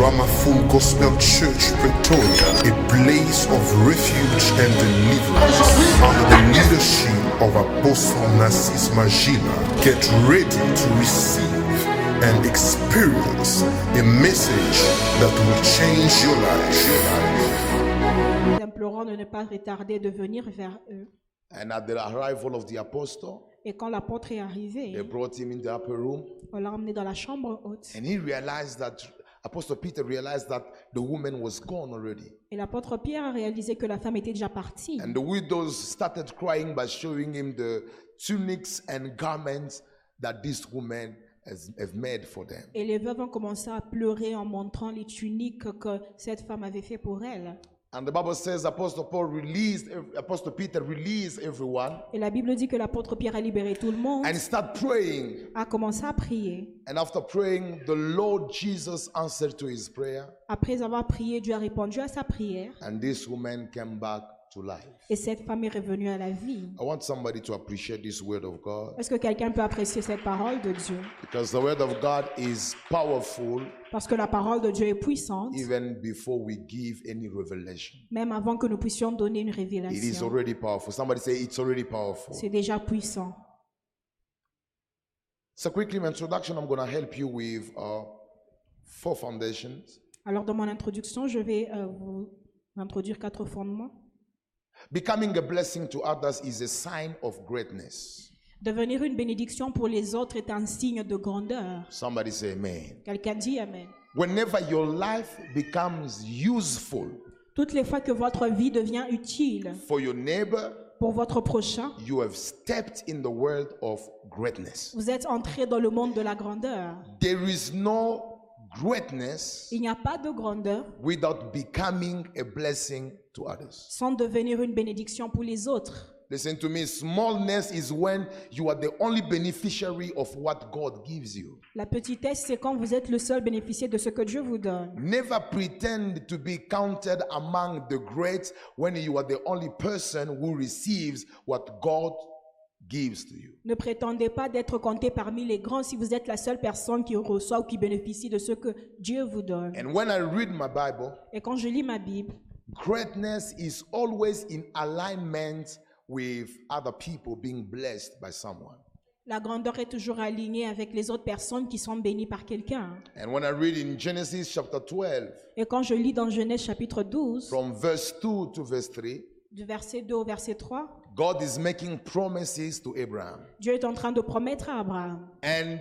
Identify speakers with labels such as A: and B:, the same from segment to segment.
A: Rama Full Gospel Church, Pretoria, a place of refuge and deliverance under the leadership of Apostle Nassis Magila. Get ready to receive and experience a message that will change your life.
B: Nous implorons de ne pas retarder de venir vers eux.
C: And at the arrival of the apostle,
B: Et quand l'apôtre est arrivé,
C: they brought him in the upper room,
B: on l'a emmené dans la chambre haute.
C: and he realized that Apostle Peter realized that the woman was gone already.
B: Et l'apôtre Pierre a réalisé que la femme était déjà partie.
C: And the widows started crying by showing him the tunics and garments that this woman has, have made for them.
B: Et les veuves ont commencé à pleurer en montrant les tuniques que cette femme avait fait pour elles.
C: And the Bible says Apostle Paul released, Apostle Peter released everyone
B: Et la Bible dit que l'apôtre Pierre a libéré tout le monde,
C: and he started praying.
B: a commencé à prier.
C: And after praying, the Lord Jesus answered to his prayer,
B: Après avoir prié, Dieu a répondu à sa prière
C: and this woman came back to life.
B: et cette femme est revenue à la vie.
C: I want somebody to appreciate this word of God
B: Est-ce que quelqu'un peut apprécier cette parole de Dieu?
C: Because the word of God is powerful
B: Parce que la parole de Dieu est puissante,
C: even before we give any revelation.
B: même avant que nous puissions donner une
C: It is
B: révélation.
C: already powerful. Somebody say it's already powerful.
B: C'est déjà puissant.
C: So, quickly, my introduction, I'm going to help you with uh, four foundations.
B: Alors, dans mon introduction, je vais euh, vous introduire quatre fondements.
C: Becoming a blessing to others is a sign of greatness.
B: Devenir une bénédiction pour les autres est un signe de grandeur.
C: Somebody say amen.
B: Quelqu'un dit Amen.
C: Whenever your life becomes useful
B: Toutes les fois que votre vie devient utile
C: for your neighbor,
B: pour votre prochain,
C: you have stepped in the world of greatness.
B: vous êtes entré dans le monde de la grandeur.
C: There is no greatness
B: Il n'y a pas de grandeur
C: without becoming a blessing to others.
B: sans devenir une bénédiction pour les autres.
C: Listen to me. Smallness is when you are the only beneficiary of what God gives you.
B: La petitesse, c'est quand vous êtes le seul bénéficiaire de ce que Dieu vous donne.
C: Never pretend to be counted among the great when you are the only person who receives what God gives to you.
B: Ne prétendez pas d'être compté parmi les grands si vous êtes la seule personne qui reçoit ou qui bénéficie de ce que Dieu vous donne.
C: And when I read my Bible,
B: Et quand je lis ma Bible,
C: greatness is always in alignment with other people being blessed by someone.
B: la grandeur est toujours alignée avec les autres personnes qui sont bénies par quelqu'un.
C: And when I read in Genesis chapter 12,
B: Et quand je lis dans Genèse chapitre 12,
C: from verse 2 to verse 3,
B: du verset 2 au verset 3,
C: God is making promises to Abraham.
B: Dieu est en train de promettre à Abraham.
C: And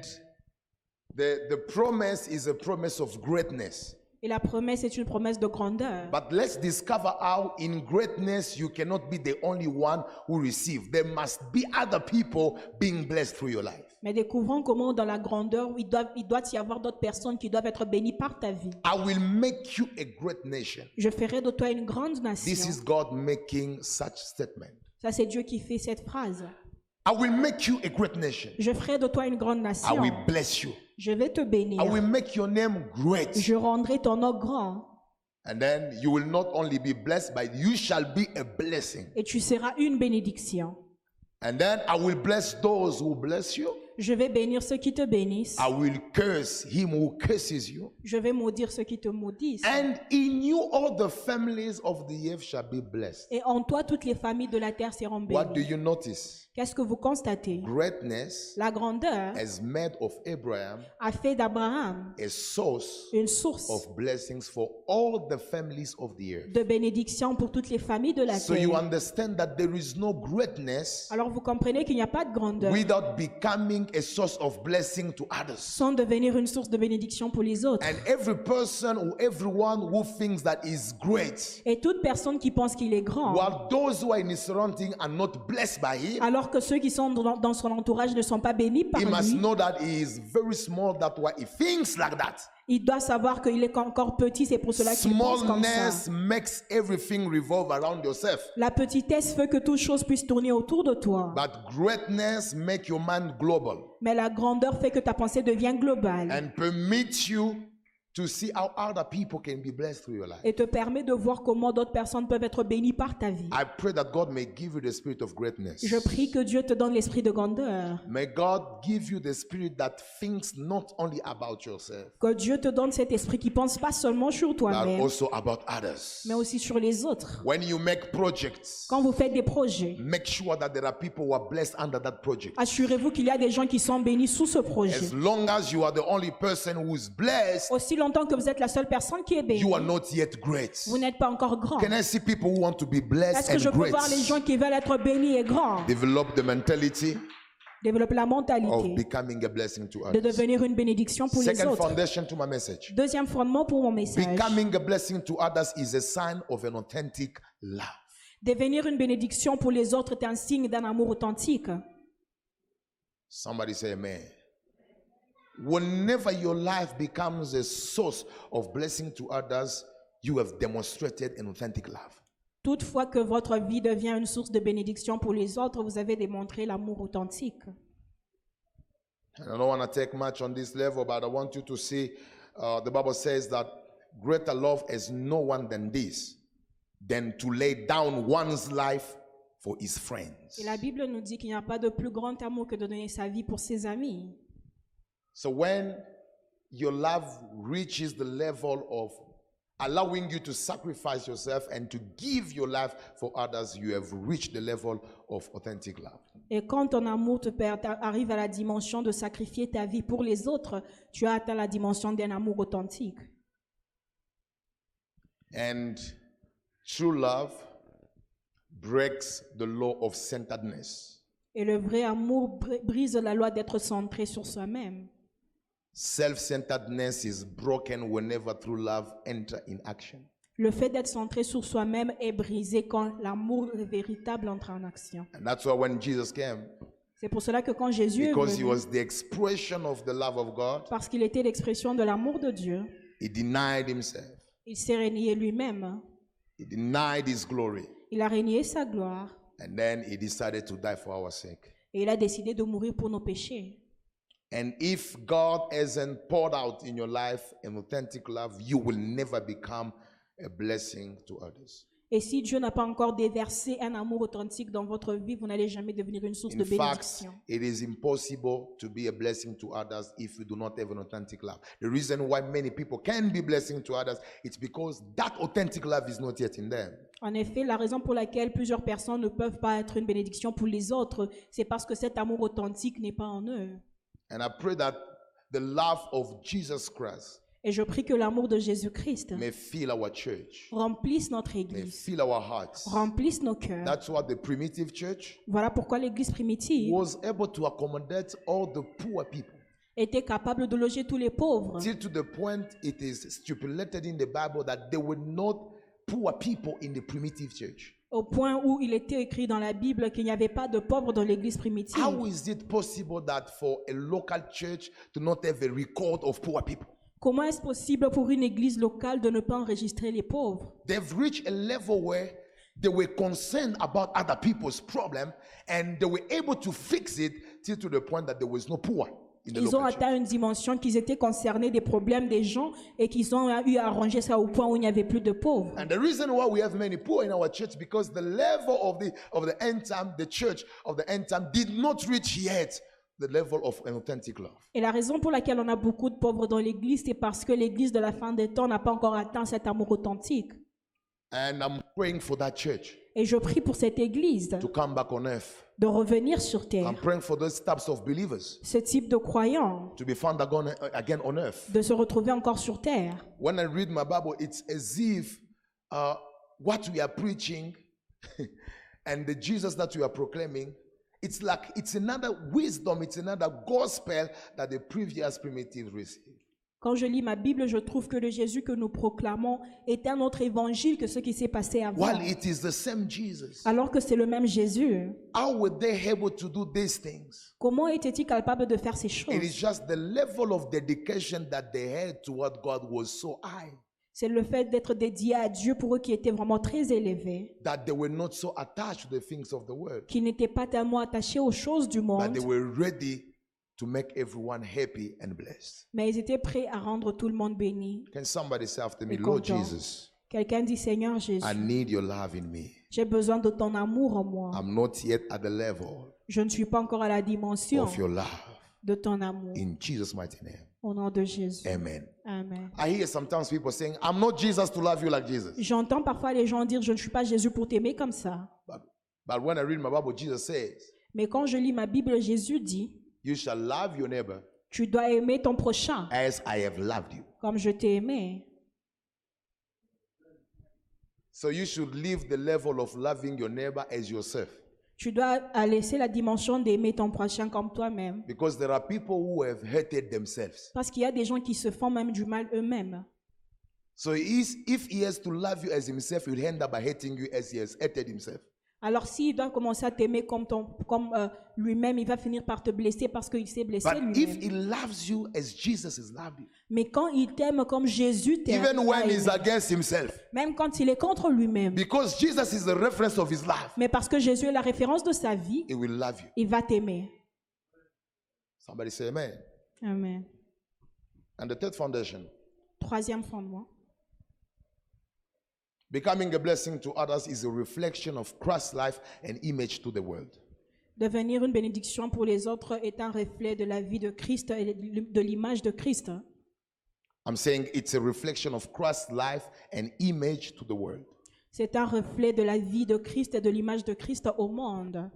C: the, the promise is a promise of greatness.
B: Et la promesse est une promesse de grandeur.
C: But let's discover how in greatness you cannot be the only one who receive. There must be other people being blessed through your life.
B: Mais découvrons comment dans la grandeur, il doit, il doit y avoir d'autres personnes qui doivent être bénies par ta vie.
C: I will make you a great nation.
B: Je ferai de toi une grande
C: This
B: nation.
C: is God making such statement.
B: Ça, c'est Dieu qui fait cette phrase.
C: I will make you a great nation.
B: Je ferai de toi une grande
C: I
B: nation.
C: will bless you.
B: Je vais te bénir.
C: I will make your name great.
B: Je rendrai ton nom grand.
C: And then you will not only be blessed, but you shall be a blessing.
B: Et tu seras une bénédiction.
C: And then I will bless those who bless you.
B: Je vais bénir ceux qui te bénissent.
C: I will curse him who curses you.
B: Je vais maudire ceux qui te maudissent.
C: And in you all the families of the earth shall be blessed.
B: Et en toi, toutes les familles de la terre seront
C: What do
B: bénies.
C: you notice?
B: Qu'est-ce que vous constatez?
C: Greatness
B: La grandeur
C: has made of Abraham
B: a fait d'Abraham
C: a source
B: une source
C: of blessings for all the families of the earth.
B: de bénédiction pour toutes les familles de la
C: So you
B: terre.
C: understand that there is no greatness
B: Alors vous comprenez qu'il n'y a pas de grandeur
C: without becoming a source of blessing to others.
B: sans devenir une source de bénédiction pour les autres.
C: And every person or everyone who thinks that is great,
B: Et toute personne qui pense qu'il est grand,
C: while those who are in his surrounding are not blessed by him,
B: alors que ceux qui sont dans dans son entourage ne sont pas bénis par
C: he must
B: lui,
C: know that he is very small. That's why he thinks like that.
B: il doit savoir qu'il est encore petit, c'est pour cela qu'il pense comme ça.
C: Smallness makes everything revolve around yourself.
B: La petitesse fait que toute chose puisse tourner autour de toi.
C: But greatness make your mind global
B: Mais la grandeur fait que ta pensée devient globale
C: and you to see how other people can be blessed through your life.
B: et te permet de voir comment d'autres personnes peuvent être bénies par ta vie.
C: I pray that God may give you the spirit of greatness.
B: Je prie que Dieu te donne l'esprit de grandeur,
C: May God give you the spirit that thinks not only about yourself,
B: que Dieu te donne cet esprit qui pense pas seulement sur
C: but
B: toi-même,
C: also about others.
B: mais aussi sur les autres.
C: When you make projects,
B: Quand vous faites des projets,
C: make sure that there are people who are blessed under that project.
B: assurez-vous qu'il y a des gens qui sont bénis sous ce projet.
C: As long as you are the only person who is blessed,
B: Aussi longtemps que vous êtes la seule personne qui est bénie,
C: you are not yet great.
B: vous n'êtes pas encore grand.
C: Can I see people who want to be blessed
B: Est-ce que je
C: and
B: peux
C: great?
B: voir les gens qui veulent être bénis et grands?
C: Develop the mentality
B: développer la
C: of
B: mentalité
C: becoming a blessing to
B: de
C: others.
B: devenir une bénédiction pour les autres
C: foundation to my message.
B: Deuxième fondement pour mon message.
C: Becoming a blessing to others is a sign of an authentic love.
B: Devenir une bénédiction pour les autres est un signe d'un amour authentique.
C: Somebody say amen. Whenever your life becomes a source of blessing to others, you have demonstrated an authentic love.
B: Toutefois que votre vie devient une source de bénédiction pour les autres, vous avez démontré l'amour authentique.
C: And I don't want to take much on this level, but I want you to see uh, the Bible says that greater love is no one than this, than to lay down one's life for his friends.
B: Et la Bible nous dit qu'il n'y a pas de plus grand amour que de donner sa vie pour ses amis.
C: So when your love reaches the level of allowing you to sacrifice yourself and to give your life for others, you have reached the level of authentic love.
B: Et quand ton amour te arrive à la dimension de sacrifier ta vie pour les autres, tu as atteint la dimension d'un amour authentique.
C: And true love breaks the law of centeredness.
B: Et le vrai amour br- brise la loi d'être centré sur soi-même.
C: Self centeredness is broken whenever true love enter in action.
B: Le fait d'être centré sur soi-même est brisé quand l'amour véritable entre en action.
C: And that's why when Jesus came,
B: C'est pour cela que quand Jésus est
C: because he
B: venu,
C: was the expression of the love of God,
B: parce qu'il était l'expression de l'amour de Dieu,
C: he denied himself,
B: il s'est renié lui-même.
C: he denied his glory,
B: Il a renié sa gloire
C: and then he decided to die for our sake.
B: et il a décidé de mourir pour nos péchés.
C: And if God hasn't poured out in your life an authentic love, you will never become a blessing to others.
B: Et si Dieu n'a pas encore déversé un amour authentique dans votre vie, vous n'allez jamais devenir une source
C: In
B: de
C: fact,
B: bénédiction.
C: it is impossible to be a blessing to others if you do not have an authentic love. The reason why many people can be blessing to others, it's because that authentic love is not yet in them.
B: En effet, la raison pour laquelle plusieurs personnes ne peuvent pas être une bénédiction pour les autres, c'est parce que cet amour authentique n'est pas en eux.
C: And I pray that the love of Jesus Christ
B: Et je prie que l'amour de Jésus-Christ
C: may fill our church,
B: remplisse notre
C: may
B: Église,
C: fill our hearts.
B: remplisse nos cœurs.
C: That's what the primitive church
B: Voilà pourquoi l'Église primitive
C: was able to accommodate all the poor people.
B: était capable de loger tous les pauvres,
C: Till to the point it is stipulated in the Bible that there were not poor people in the primitive church.
B: Au point où il était écrit dans la Bible qu'il n'y avait pas de pauvres dans l'Église primitive.
C: How is it possible that for a local church to not have a record of poor people?
B: Comment est-ce possible pour une Église locale de ne pas enregistrer les pauvres?
C: They've reached a level where they were concerned about other people's problem and they were able to fix it till to the point that there was no poor
B: Ils ont atteint une dimension qu'ils étaient concernés des problèmes des gens et qu'ils ont eu à arranger ça au point où il n'y avait plus de pauvres.
C: And the reason why we have many poor in our church because the level of the of the end time, the church of the end time did not reach yet the level of an authentic love.
B: Et la raison pour laquelle on a beaucoup de pauvres dans l'Église, c'est parce que l'Église de la fin des temps n'a pas encore atteint cet amour authentique.
C: And I'm praying for that church
B: Et je prie pour cette Église
C: to come back on earth.
B: de revenir sur
C: I'm
B: terre,
C: praying for those types of believers
B: ce type de croyants,
C: to be found again, again on earth.
B: de se retrouver encore sur terre.
C: When I read my Bible, it's as if uh, what we are preaching and the Jesus that we are proclaiming, it's like it's another wisdom, it's another gospel that the previous primitive received.
B: Quand je lis ma Bible, je trouve que le Jésus que nous proclamons est un autre évangile que ce qui s'est passé avant.
C: While it is the same Jesus,
B: Alors que c'est le même Jésus.
C: how were they able to do these things?
B: Comment était-il capable de faire ces
C: It is
B: choses?
C: just the level of dedication that they had toward God was so high
B: C'est le fait d'être dédié à Dieu pour eux qui était vraiment très élevé,
C: that they were not so attached to the things of the world,
B: qui n'étaient pas tellement attachés aux choses du
C: but
B: monde,
C: they were ready to make everyone happy and blessed.
B: mais ils étaient prêts à rendre tout le monde béni.
C: Can somebody say after me,
B: Et
C: Lord
B: content.
C: Jesus,
B: Quelqu'un dit, Seigneur Jésus,
C: I need your love in me.
B: j'ai besoin de ton amour en moi.
C: I'm not yet at the level
B: Je ne suis pas encore à la dimension
C: of your love.
B: de ton amour.
C: In Jesus' mighty name.
B: Au nom de Jésus.
C: Amen.
B: Amen.
C: I hear sometimes people saying, I'm not Jesus to love you like Jesus.
B: J'entends parfois les gens dire, je ne suis pas Jésus pour t'aimer comme ça.
C: But, but when I read my Bible, Jesus says,
B: Mais quand je lis ma Bible, Jésus dit,
C: You shall love your neighbor
B: tu dois aimer ton prochain
C: as I have loved you.
B: comme je t'ai aimé.
C: So you should leave the level of loving your neighbor as yourself.
B: Tu dois laisser la dimension d'aimer ton prochain comme toi-même.
C: Because there are people who have hated themselves.
B: Parce qu'il y a des gens qui se font même du mal eux-mêmes.
C: So he is, if he has to love you as himself, he'll end up by hating you as he has hated himself.
B: Alors s'il doit commencer à t'aimer comme, ton, comme euh, lui-même, il va finir par te blesser parce qu'il s'est blessé
C: But if
B: lui-même.
C: he loves you as Jesus has loved you,
B: Mais quand il t'aime comme Jésus t'aime,
C: even when he's against himself,
B: même quand il est contre lui-même,
C: because Jesus is the reference of his love,
B: mais parce que Jésus est la référence de sa vie,
C: he will love you.
B: il va t'aimer.
C: Somebody say amen.
B: Amen.
C: And the third foundation,
B: Troisième fondement.
C: Becoming a blessing to others is a reflection of Christ's life and image to the world.
B: Devenir une bénédiction pour les autres est un reflet de la vie de Christ et de l'image de Christ.
C: I'm saying it's a reflection of Christ's life and image to the world.
B: C'est un reflet de la vie de Christ et de l'image de Christ au monde.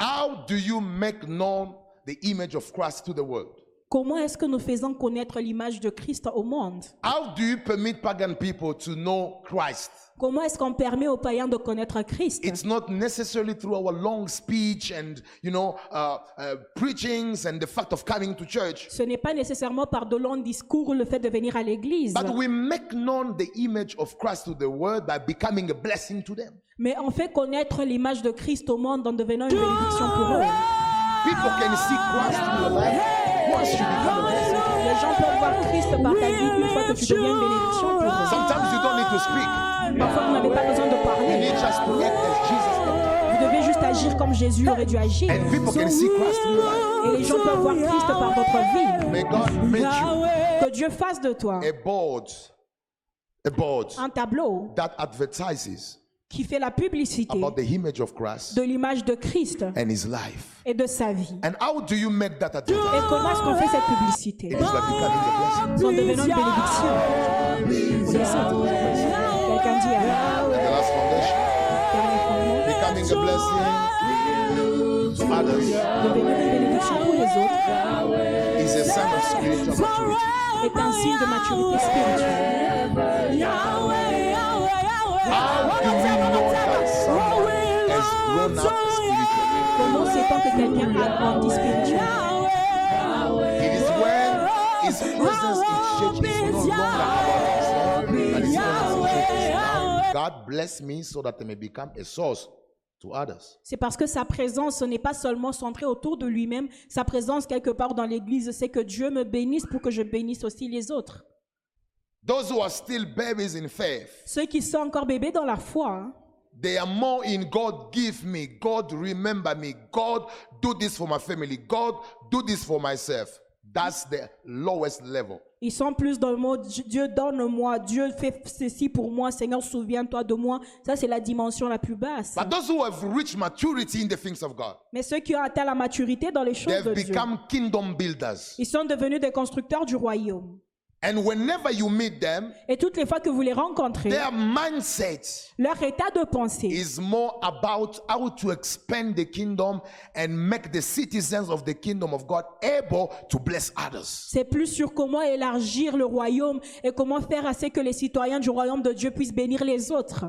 C: How do you make known the image of Christ to the world?
B: Comment est-ce que nous faisons connaître l'image de Christ au monde?
C: How do you permit pagan people to know Christ?
B: Comment est-ce qu'on permet aux païens de connaître Christ?
C: It's not necessarily through our long speech and, you know, uh, uh, preachings and the fact of coming to church,
B: Ce n'est pas nécessairement par de longs discours ou le fait de venir à l'église,
C: but we make known the image of Christ to the world by becoming a blessing to them.
B: mais on fait connaître l'image de Christ au monde en devenant une bénédiction pour eux.
C: People can see Christ in your life once you become a blessing.
B: Les gens peuvent voir Christ par ta vie une fois que tu deviens une bénédiction pour eux.
C: Sometimes you don't need to speak.
B: Parfois, vous n'avez pas besoin de
C: You
B: parler.
C: need just to act as Jesus acted.
B: Vous devez juste agir comme Jésus aurait dû agir.
C: And people can see Christ in your life.
B: Et les gens peuvent voir Christ par votre vie.
C: May God make you
B: Que Dieu fasse de toi
C: a board, a board
B: un tableau
C: that advertises
B: qui fait la publicité
C: about the image of Christ
B: de l'image de Christ
C: and his life.
B: et de sa vie.
C: And how do you make that
B: Et comment est-ce qu'on fait cette publicité?
C: It is.
B: En devenant une bénédiction pour les autres. Quelqu'un dit Amen.
C: And the last foundation,
B: Dernier fondement.
C: becoming a blessing to others
B: Devenir une bénédiction pour les autres
C: is a sign of spiritual maturity.
B: est un signe de maturité spirituelle. Quelqu'un
C: God bless me so that I may become a source.
B: C'est parce que sa présence ce n'est pas seulement centrée autour de lui-même. Sa présence quelque part dans l'église, c'est que Dieu me bénisse pour que je bénisse aussi les autres.
C: Those who are still babies in faith,
B: Ceux qui sont encore bébés dans la foi,
C: they are more in God give me, God remember me, God do this for my family, God do this for myself. That's the lowest level.
B: ils sont plus dans le mot Dieu donne-moi, Dieu fait ceci pour moi, Seigneur souviens-toi de moi. Ça c'est la dimension la plus basse.
C: But those who have reached maturity in the things of God,
B: Mais ceux qui ont atteint la maturité dans les choses de Dieu,
C: become kingdom builders.
B: ils sont devenus des constructeurs du royaume.
C: And whenever you meet them,
B: Et toutes les fois que vous les rencontrez,
C: their mindset
B: leur état de pensée
C: is more about how to expand the kingdom and make the citizens of the kingdom of God able to bless others.
B: C'est plus sur comment élargir le royaume et comment faire assez que les citoyens du royaume de Dieu puissent bénir les autres.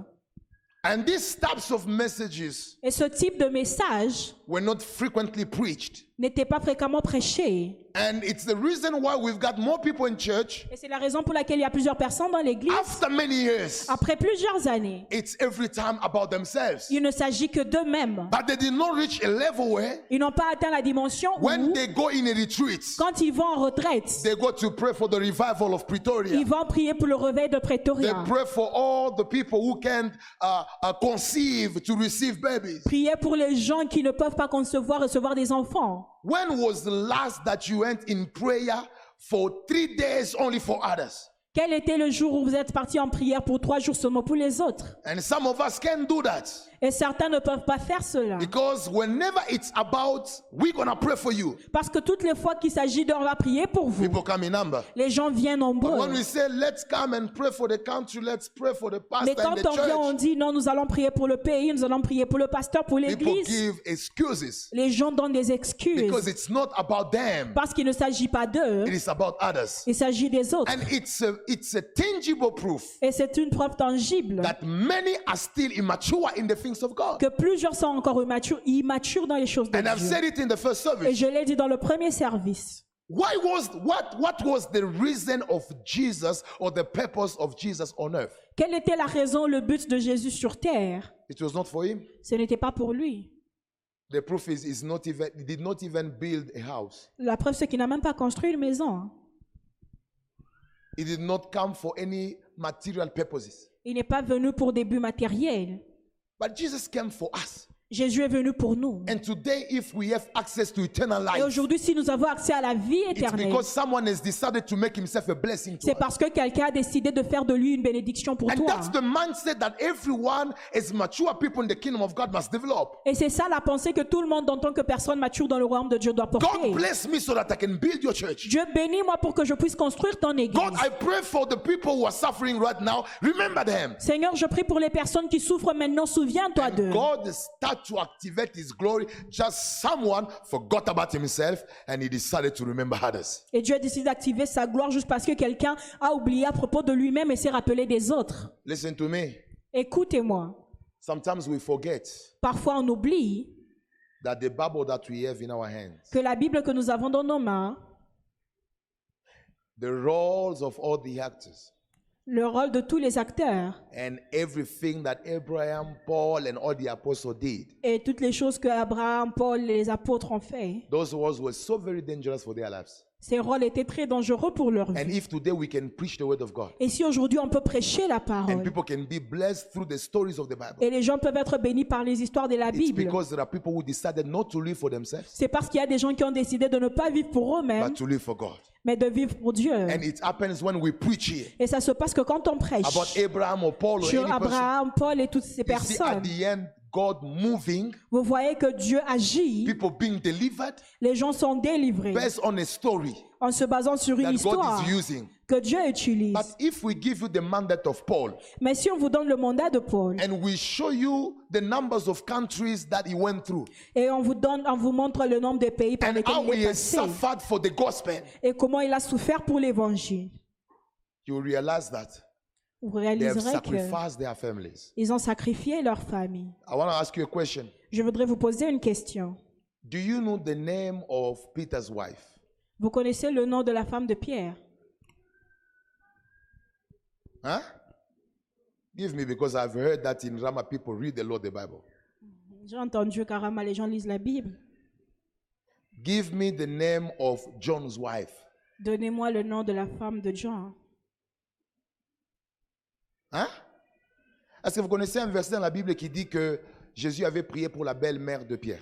C: And these types of messages
B: Et ce type de message
C: were not frequently preached.
B: n'était pas fréquemment prêché.
C: And it's the reason why we've got more people in church
B: Et c'est la raison pour laquelle il y a plusieurs personnes dans l'église.
C: after many years.
B: Après plusieurs années,
C: It's every time about themselves.
B: il ne s'agit que d'eux-mêmes.
C: But they did not reach a level where
B: Ils n'ont pas atteint la dimension
C: when
B: où,
C: they go in a retreat,
B: quand ils vont en retraite,
C: they go to pray for the revival of Pretoria.
B: ils vont prier pour le réveil de
C: They
B: Pretoria.
C: pray for all the people who can't uh, uh, conceive to receive babies.
B: Prier pour les gens qui ne peuvent pas concevoir, recevoir des enfants.
C: When was the last that you went in prayer for three days only for others?
B: Quel était le jour où vous êtes parti en prière pour trois jours seulement pour les autres
C: And some of us can't do that
B: Et certains ne peuvent pas faire cela.
C: because whenever it's about we're gonna pray for you,
B: Parce que toutes les fois qu'il s'agit de on va prier pour vous,
C: people come in number.
B: les gens viennent
C: But
B: nombreux.
C: when we say let's come and pray for the country, let's pray for the
B: Mais
C: pastor and
B: quand
C: the
B: on vient, on dit non, nous allons prier pour le pays, nous allons prier pour le pasteur, pour l'église.
C: give excuses
B: Les gens donnent des excuses
C: because it's not about them,
B: parce qu'il ne s'agit pas d'eux,
C: it is about others.
B: il s'agit des autres.
C: And it's a it's a tangible proof
B: Et c'est une preuve tangible
C: that many are still immature in the things of God.
B: que plusieurs sont encore immatures, immatures dans les choses de
C: And I've
B: Dieu.
C: said it in the first
B: Et
C: service.
B: je l'ai dit dans le premier service.
C: Why was what what was the reason of Jesus or the purpose of Jesus on earth?
B: Quelle était la raison, le but de Jésus sur terre?
C: It was not for him.
B: Ce n'était pas pour lui.
C: The proof is, is not even he did not even build a house.
B: La preuve, c'est qu'il n'a même pas construit une maison.
C: He did not come for any material purposes.
B: Il n'est pas venu pour des buts matériels.
C: But Jesus came for us.
B: Jésus est venu pour nous.
C: And today, if we have access to eternal
B: Et
C: life,
B: aujourd'hui, si nous avons accès à la vie éternelle,
C: because someone has decided to make himself a blessing to
B: c'est parce que quelqu'un a décidé de faire de lui une bénédiction pour
C: And
B: toi.
C: that's the mindset that everyone as mature people in the kingdom of God must develop.
B: Et c'est ça la pensée que tout le monde, en tant que personne mature dans le royaume de Dieu, doit
C: God
B: porter.
C: bless me so that I can build your church.
B: Dieu bénis moi pour que je puisse construire ton église.
C: God, I pray for the people who are suffering right now. Remember them.
B: Seigneur, je prie pour les personnes qui souffrent maintenant. Souviens-toi d'eux.
C: God start to activate His glory. Just someone forgot about himself and he decided to remember others.
B: Et Dieu a décidé d'activer sa gloire juste parce que quelqu'un a oublié à propos de lui-même et s'est rappelé des autres.
C: Listen to me.
B: Écoutez-moi.
C: Sometimes we forget
B: Parfois, on oublie
C: that the Bible that we have in our hands,
B: que la Bible que nous avons dans nos mains,
C: the roles of all the actors,
B: le rôle de tous les acteurs
C: and everything that Abraham, Paul, and all the apostles did,
B: et toutes les choses que Abraham, Paul et les apôtres ont fait,
C: those roles were so very dangerous for their lives.
B: Ces rôles étaient très dangereux pour leur
C: And
B: vie.
C: if today we can preach the word of God,
B: Et si aujourd'hui on peut prêcher la
C: and
B: parole
C: people can be blessed through the stories of the Bible,
B: et les gens peuvent être bénis par les histoires de la
C: it's
B: Bible,
C: because there are people who decided not to live for themselves,
B: c'est parce qu'il y a des gens qui ont décidé de ne pas vivre pour eux-mêmes,
C: but to live for God.
B: mais de vivre pour Dieu.
C: And it happens when we preach here
B: Et ça se passe que quand on prêche
C: about Abraham or Paul or
B: sur
C: any person,
B: Abraham, Paul et toutes ces
C: you see at
B: personnes,
C: the end God moving,
B: vous voyez que Dieu agit,
C: people being delivered
B: les gens sont délivrés
C: based on a story
B: en se basant sur une
C: that
B: histoire
C: God is using.
B: que Dieu utilise.
C: But if we give you the mandate of Paul
B: Mais si on vous donne le mandat de Paul
C: and we show you the numbers of countries that he went through
B: et on vous donne, on vous montre le nombre de pays par
C: and
B: lesquels
C: how
B: il
C: he
B: est
C: has
B: passé
C: suffered for the gospel,
B: et comment il a souffert pour l'évangile,
C: you realize that
B: vous réaliserez qu'ils ont sacrifié leur famille.
C: I want to ask you a question.
B: Je voudrais vous poser une question.
C: Do you know the name of Peter's wife?
B: Vous connaissez le nom de la femme de Pierre?
C: Huh? Give me because I've heard that in Rama people read the Lord the Bible.
B: J'ai entendu carrément les gens lisent la Bible.
C: Give me the name of John's wife.
B: Donnez-moi le nom de la femme de Jean.
C: Hein? Est-ce que vous connaissez un verset dans la Bible qui dit que Jésus avait prié pour la belle-mère de Pierre?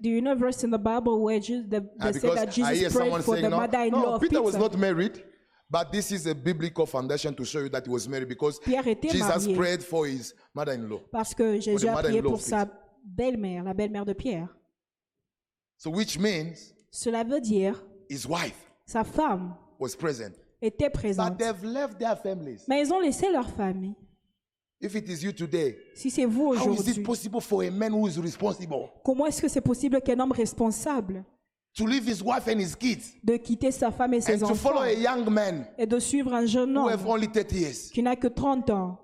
B: Do you know a verse in the Bible where Jesus, the,
C: Ah,
B: they say that Jesus prayed for the
C: no,
B: mother-in-law
C: no,
B: of
C: Peter was
B: Peter?
C: not married, but this is a biblical foundation to show you that he was married because Jesus
B: marié.
C: prayed for his mother-in-law.
B: Parce que Jésus a prié pour sa belle-mère, la belle-mère de Pierre.
C: So which means
B: Cela veut dire
C: his wife
B: sa femme
C: was present.
B: Était
C: But
B: présente.
C: they've left their families.
B: Mais ils ont laissé leur famille.
C: If it is you today,
B: Si c'est vous aujourd'hui, comment est-ce que c'est possible qu'un homme responsable
C: to leave his wife and his kids
B: de quitter sa femme et
C: and
B: ses
C: to follow
B: enfants
C: a young man
B: et de suivre un jeune
C: who
B: homme
C: only 30 years?
B: qui n'a que 30 ans?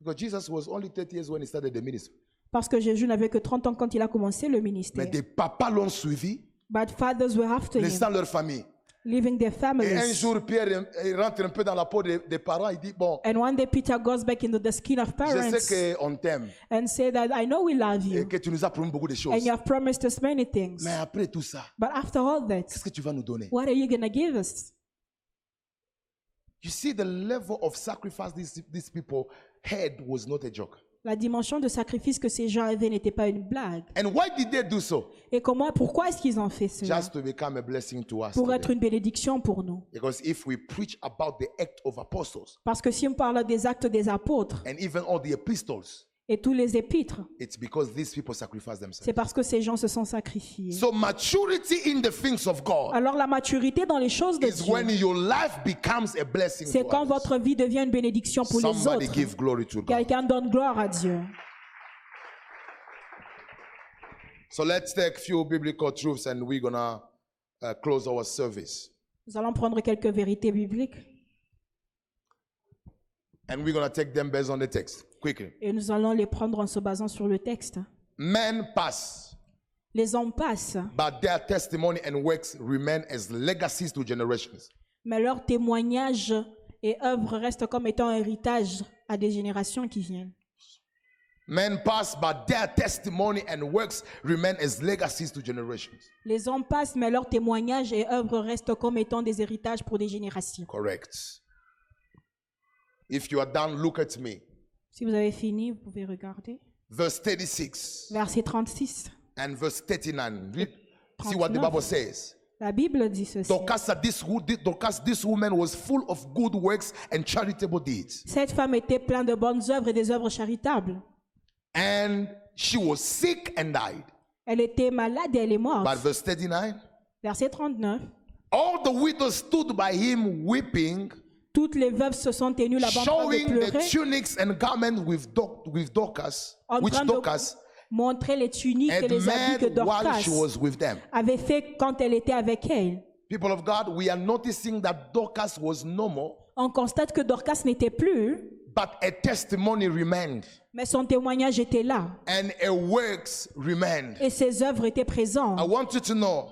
C: Because Jesus was only 30 years when he started the ministry.
B: Parce que Jésus n'avait que 30 ans quand il a commencé le
C: Mais
B: ministère.
C: des papas l'ont suivi,
B: But fathers were after him,
C: laissant leur famille.
B: Leaving their
C: Et un jour, Pierre il rentre un peu dans la peau des, des parents. Il dit Bon,
B: And one day Peter goes back into the skin of
C: je
B: parents
C: sais qu'on t'aime
B: and say that I know we love
C: et
B: you
C: que tu nous as promis beaucoup de choses.
B: and you have promised us many things.
C: Mais après tout ça,
B: But after all that,
C: qu'est-ce que tu vas nous donner
B: what are you going to give us?
C: You see, the level of sacrifice these, these people had was not a joke.
B: La dimension de sacrifice que ces gens avaient n'était pas une blague.
C: And why did they do so?
B: Et comment, pourquoi est-ce qu'ils ont fait cela?
C: Just to become a blessing to us.
B: Pour
C: today.
B: être une bénédiction pour nous.
C: Because if we preach about the act of apostles
B: Parce que si on parle des actes des apôtres
C: and even all the epistles,
B: et tous les épîtres,
C: it's because these people sacrifice themselves.
B: c'est parce que ces gens se sont sacrifiés.
C: So maturity in the things of God
B: Alors la maturité dans les choses de
C: is when
B: Dieu,
C: your life becomes a blessing
B: c'est quand
C: others.
B: votre vie devient une bénédiction pour les
C: Somebody
B: autres.
C: give glory to God.
B: Quelqu'un donne gloire à Dieu.
C: So let's take few biblical truths and we're gonna uh, close our service.
B: Nous allons prendre quelques vérités bibliques
C: And we're gonna take them based on the text quickly.
B: et nous allons les prendre en se basant sur le texte.
C: Men pass,
B: Les hommes passent,
C: but their testimony and works remain as legacies to generations.
B: mais leurs témoignages et œuvres restent comme étant un héritage à des générations qui viennent.
C: Men pass, but their testimony and works remain as legacies to generations.
B: Les hommes passent, mais leurs témoignages et œuvres restent comme étant des héritages pour des générations.
C: Correct. If you are done, look at me.
B: Si vous avez fini, vous pouvez regarder.
C: Verse 36
B: Verset 36.
C: and verse 39. Read, see what the
B: 39.
C: Bible says.
B: La Bible dit ceci.
C: Dorcas, said this, wo- Dorcas, this woman was full of good works and charitable deeds.
B: Cette femme était pleine de bonnes œuvres et des œuvres charitables.
C: And she was sick and died.
B: Elle était malade et elle est morte.
C: But verse 39
B: Verset 39.
C: all the widows stood by him weeping,
B: Toutes les veuves se sont tenues là-bas en train de
C: showing the
B: pleurer,
C: tunics and garments with, Doc, with Dorcas,
B: en
C: which
B: train de
C: Dorcas
B: montrer les tuniques et
C: had
B: les habits que
C: made while
B: Dorcas
C: she was with them.
B: avait fait quand elle était avec elle.
C: People of God, we are noticing that Dorcas was normal,
B: On constate que Dorcas n'était plus,
C: but a testimony remained
B: mais son témoignage était là
C: and her works remained.
B: et ses œuvres étaient
C: I
B: présentes.
C: want you to know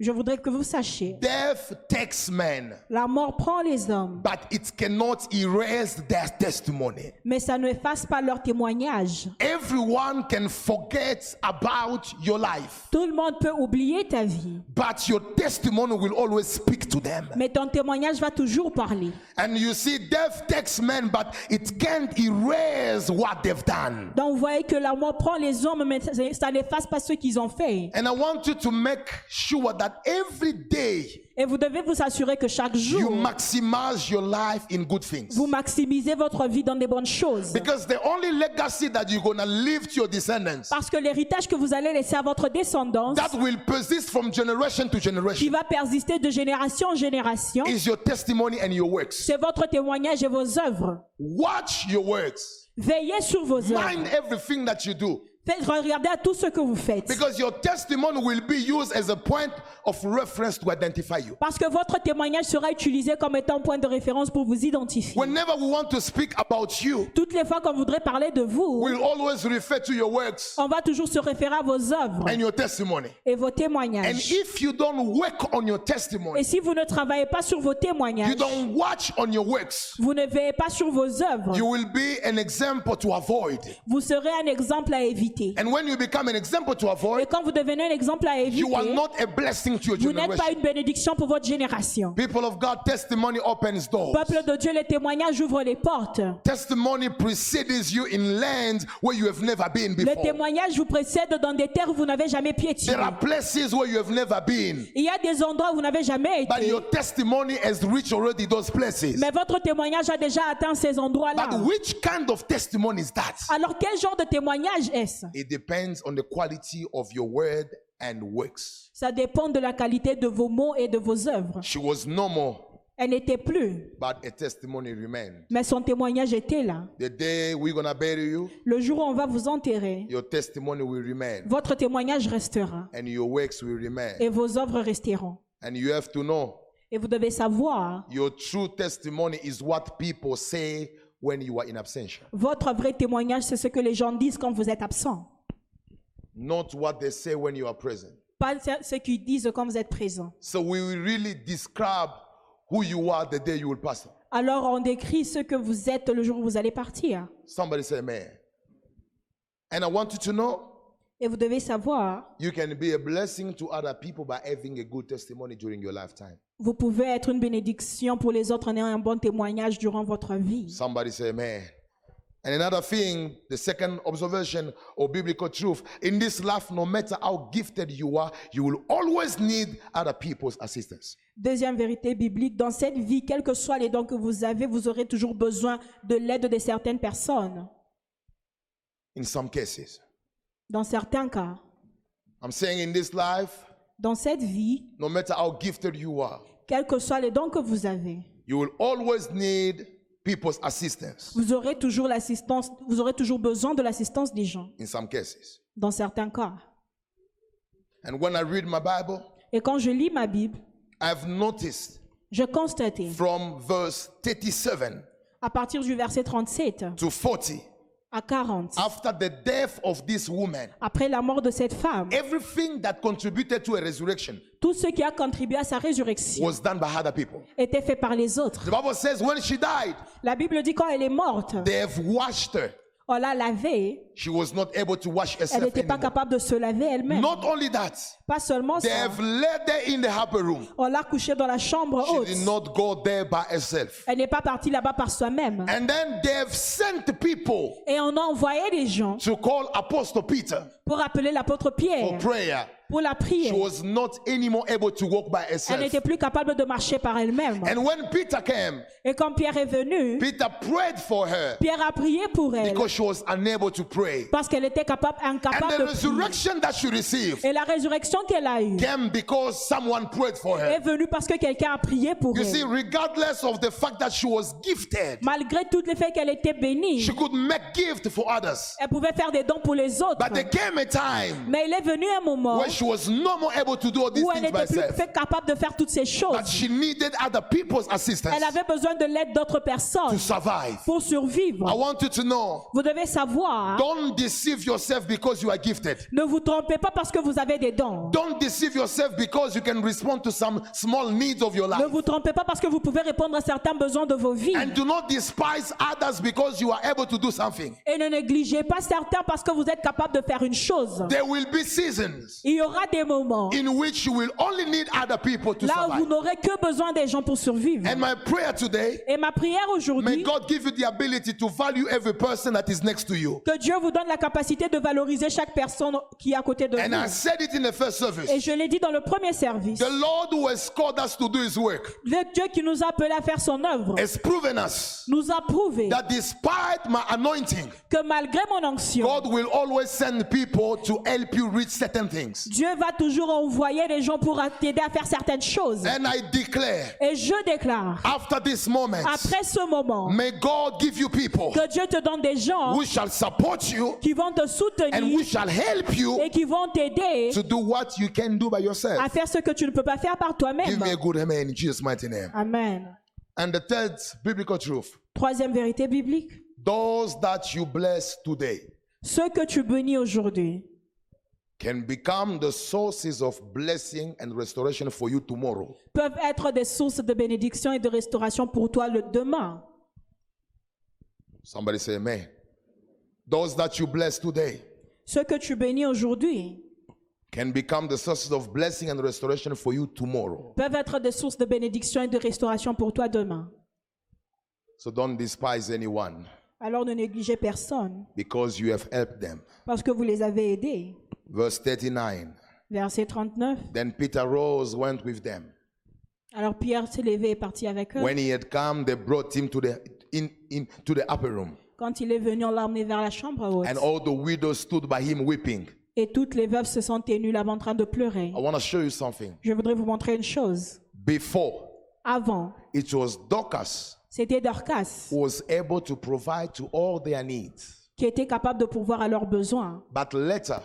B: Je voudrais que vous sachiez,
C: death takes men,
B: la mort prend les hommes,
C: but it cannot erase their testimony.
B: mais ça ne efface pas leur témoignage.
C: Everyone can forget about your life,
B: Tout le monde peut oublier ta vie,
C: but your testimony will always speak to them.
B: mais ton témoignage va toujours parler.
C: And you see, death takes men, but it can't erase what they've done.
B: Donc vous voyez que la mort prend les hommes, mais ça, ça n'efface pas ce qu'ils ont fait.
C: And I want you to make sure that every day
B: Et vous devez vous assurer que chaque
C: you
B: jour,
C: maximize your life in good things.
B: vous maximisez votre vie dans des bonnes choses.
C: Because the only legacy that you're going to leave to your descendants
B: Parce que l'héritage que vous allez laisser à votre descendance,
C: that will persist from generation to
B: qui
C: generation
B: va persister de génération en génération,
C: is your testimony and your works.
B: c'est votre témoignage et vos œuvres.
C: Watch your works.
B: Veillez sur vos œuvres.
C: Mind everything that you do.
B: Faites regarder à tout ce que vous faites.
C: Because your testimony will be used as a point of reference to identify you.
B: Parce que votre témoignage sera utilisé comme étant point de référence pour vous identifier.
C: Whenever we want to speak about you,
B: Toutes les fois qu'on voudrait parler de vous,
C: we'll always refer to your works
B: on va toujours se référer à vos œuvres
C: and your testimony.
B: et vos
C: And
B: témoignages.
C: if you don't work on your
B: Et
C: testimony,
B: si vous ne travaillez pas sur vos
C: you
B: témoignages,
C: don't watch on your works,
B: vous ne veillez pas sur vos œuvres,
C: you will be an example to avoid.
B: vous serez un exemple à éviter.
C: And when you become an example to
B: Et
C: avoid,
B: quand vous devenez un exemple à éviter,
C: you are not a blessing to your
B: vous n'êtes pas une bénédiction pour votre génération.
C: People of God, testimony opens doors.
B: Peuple de Dieu, les témoignages ouvrent les portes.
C: Testimony precedes you in lands where you have never been
B: Le témoignage vous précède dans des terres où vous n'avez jamais piétiné.
C: There are places where you have never been,
B: Il y a des endroits où vous n'avez jamais
C: but
B: été.
C: your testimony has reached already those places.
B: Mais votre témoignage a déjà atteint ces endroits-là.
C: But which kind of testimony is that?
B: Alors quel genre de témoignage est-ce?
C: It depends on the quality of your word and works.
B: Ça dépend de la qualité de vos mots et de vos œuvres.
C: She was normal,
B: Elle n'était plus,
C: but a testimony remained.
B: mais son témoignage était là.
C: The day we're gonna bury you,
B: Le jour où on va vous enterrer,
C: your testimony will remain,
B: votre témoignage restera
C: and your works will remain.
B: et vos œuvres resteront.
C: And you have to know
B: Et vous devez savoir,
C: your true testimony is what people say when you are in absentia,
B: votre vrai témoignage, c'est ce que les gens disent quand vous êtes absent.
C: not what they say when you are present.
B: Pas ce qu'ils disent quand vous êtes présent.
C: So we will really describe who you are the day you will pass.
B: Alors on décrit ce que vous êtes le jour où vous allez partir.
C: Somebody say, man. And I want you to know
B: Et vous devez savoir,
C: you can be a blessing to other people by having a good testimony during your lifetime.
B: vous pouvez être une bénédiction pour les autres en ayant un bon témoignage durant votre vie.
C: Somebody say, man. And another thing, the second observation or biblical truth in this life, no matter how gifted you are, you will always need other people's assistance.
B: Deuxième vérité biblique, dans cette vie, quels que soient les dons que vous avez, vous aurez toujours besoin de l'aide de certaines personnes.
C: In some cases,
B: Dans certains cas,
C: I'm saying in this life,
B: dans cette vie,
C: no matter how gifted you are,
B: quels que soient les dons que vous avez,
C: you will always need people's assistance.
B: vous aurez toujours l'assistance, vous aurez toujours besoin de l'assistance des gens.
C: In some cases.
B: Dans certains cas.
C: And when I read my Bible,
B: Et quand je lis ma Bible,
C: I've noticed
B: je constatais
C: from verse 37
B: à partir du verset 37
C: to 40,
B: à 40,
C: after the death of this woman,
B: après la mort de cette femme,
C: everything that contributed to a resurrection
B: tout ce qui a contribué à sa résurrection
C: was done by other people.
B: était fait par les autres.
C: The Bible says when she died,
B: La Bible dit quand elle est morte,
C: they've washed her.
B: On l'a lavée,
C: She was not able to wash
B: elle
C: herself
B: n'était pas
C: anymore.
B: capable de se laver elle-même.
C: Not only that,
B: Pas seulement ça,
C: they've laid her in the upper room.
B: on l'a couchée dans la chambre
C: She
B: haute.
C: did not go there by herself.
B: Elle n'est pas partie là-bas par soi-même.
C: And then they've sent people
B: Et on a envoyé des gens
C: to call Apostle Peter
B: pour appeler l'apôtre
C: for
B: Pierre
C: prayer.
B: Pour la
C: She
B: prière.
C: was not anymore able to walk by
B: Elle
C: herself.
B: n'était plus capable de marcher par elle-même.
C: And when Peter came,
B: Et quand Pierre est venu,
C: Peter prayed for her
B: Pierre a prié pour elle
C: because she was unable to pray.
B: parce qu'elle était capable,
C: And
B: incapable
C: the
B: de prier.
C: resurrection that she received
B: Et la résurrection qu'elle a eue
C: came because someone prayed for
B: est
C: her.
B: venue parce que quelqu'un a prié pour
C: You see,
B: elle.
C: regardless of the fact that she was gifted,
B: Malgré tout le fait qu'elle était bénie,
C: she could make gift for others.
B: elle pouvait faire des dons pour les autres.
C: But there came a time
B: Mais il est venu un moment
C: she was no more able to do all these
B: où elle
C: things by
B: n'était plus
C: herself.
B: capable de faire toutes ces
C: But
B: choses.
C: she needed other people's assistance
B: Elle avait besoin de l'aide d'autres
C: to
B: personnes
C: survive.
B: pour
C: I
B: survivre.
C: want you to know
B: Vous devez savoir,
C: don't deceive yourself because you are gifted.
B: ne vous trompez pas parce que vous avez des dons.
C: Don't deceive yourself because you can respond to some small needs of your
B: Ne
C: life.
B: vous trompez pas parce que vous pouvez répondre à certains besoins de vos vies.
C: And do not despise others because you are able to do something.
B: Et ne négligez pas certains parce que vous êtes capable de faire une chose.
C: There will be seasons
B: Il y aura des moments
C: in which you will only need other people to
B: là où vous
C: survive.
B: n'aurez que besoin des gens pour survivre.
C: And my prayer today,
B: Et ma prière
C: may
B: aujourd'hui,
C: God give you the ability to value every person that is next to you.
B: que Dieu vous donne la capacité de valoriser chaque personne qui est à côté de
C: And I
B: vous.
C: said it in the first service.
B: Et je l'ai dit dans le premier service.
C: The Lord who has called us to do his work
B: Le Dieu qui nous a appelés à faire son œuvre
C: has proven us
B: nous a prouvé
C: that despite my anointing,
B: que malgré mon onction,
C: God will always send people to help you reach certain things.
B: Dieu va toujours envoyer des gens pour t'aider à faire certaines choses.
C: And I declare,
B: Et je déclare,
C: after this moment,
B: après ce moment,
C: may God give you people
B: que Dieu te donne des gens
C: who shall support you
B: qui vont te
C: and
B: soutenir
C: who shall help you
B: et qui vont t'aider
C: to do what you can do by yourself.
B: à faire ce que tu ne peux pas faire par
C: Give
B: toi-même.
C: me a good amen in Jesus' mighty name.
B: Amen.
C: And the third biblical truth
B: Troisième vérité biblique.
C: those that you bless today
B: Ceux que tu bénis aujourd'hui
C: can become the sources of blessing and restoration for you tomorrow.
B: peuvent être des sources de bénédiction et de restauration pour toi le demain.
C: Somebody say amen. Those that you bless today
B: Ceux que tu bénis aujourd'hui
C: can become the sources of blessing and restoration for you tomorrow.
B: peuvent être des sources de bénédiction et de restauration pour toi demain.
C: So don't despise anyone
B: Alors ne négligez personne
C: because you have helped them.
B: parce que vous les avez aidés.
C: Verse 39.
B: Verset 39.
C: Then Peter rose, went with them.
B: Alors Pierre s'est levé et est parti avec eux.
C: When he had come, they brought him to the in, in to the upper room.
B: Quand il est venu, on l'a emmené vers la chambre haute.
C: And all the widows stood by him weeping.
B: Et toutes les veuves se sont tenues là-bas en train de pleurer.
C: I want to show you something.
B: Je voudrais vous montrer une chose.
C: Before,
B: Avant,
C: it was Dorcas
B: c'était Dorcas
C: who was able to provide to all their needs.
B: qui était capable de pourvoir à leurs besoins.
C: But later,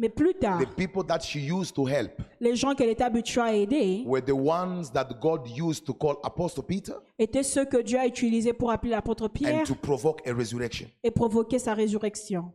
B: Mais plus tard,
C: the people that she used to help
B: les gens qu'elle était habituée à aider
C: were the ones that God used to call Apostle Peter
B: étaient ceux que Dieu a utilisés pour appeler l'apôtre Pierre
C: and to provoke a resurrection.
B: et provoquer sa résurrection.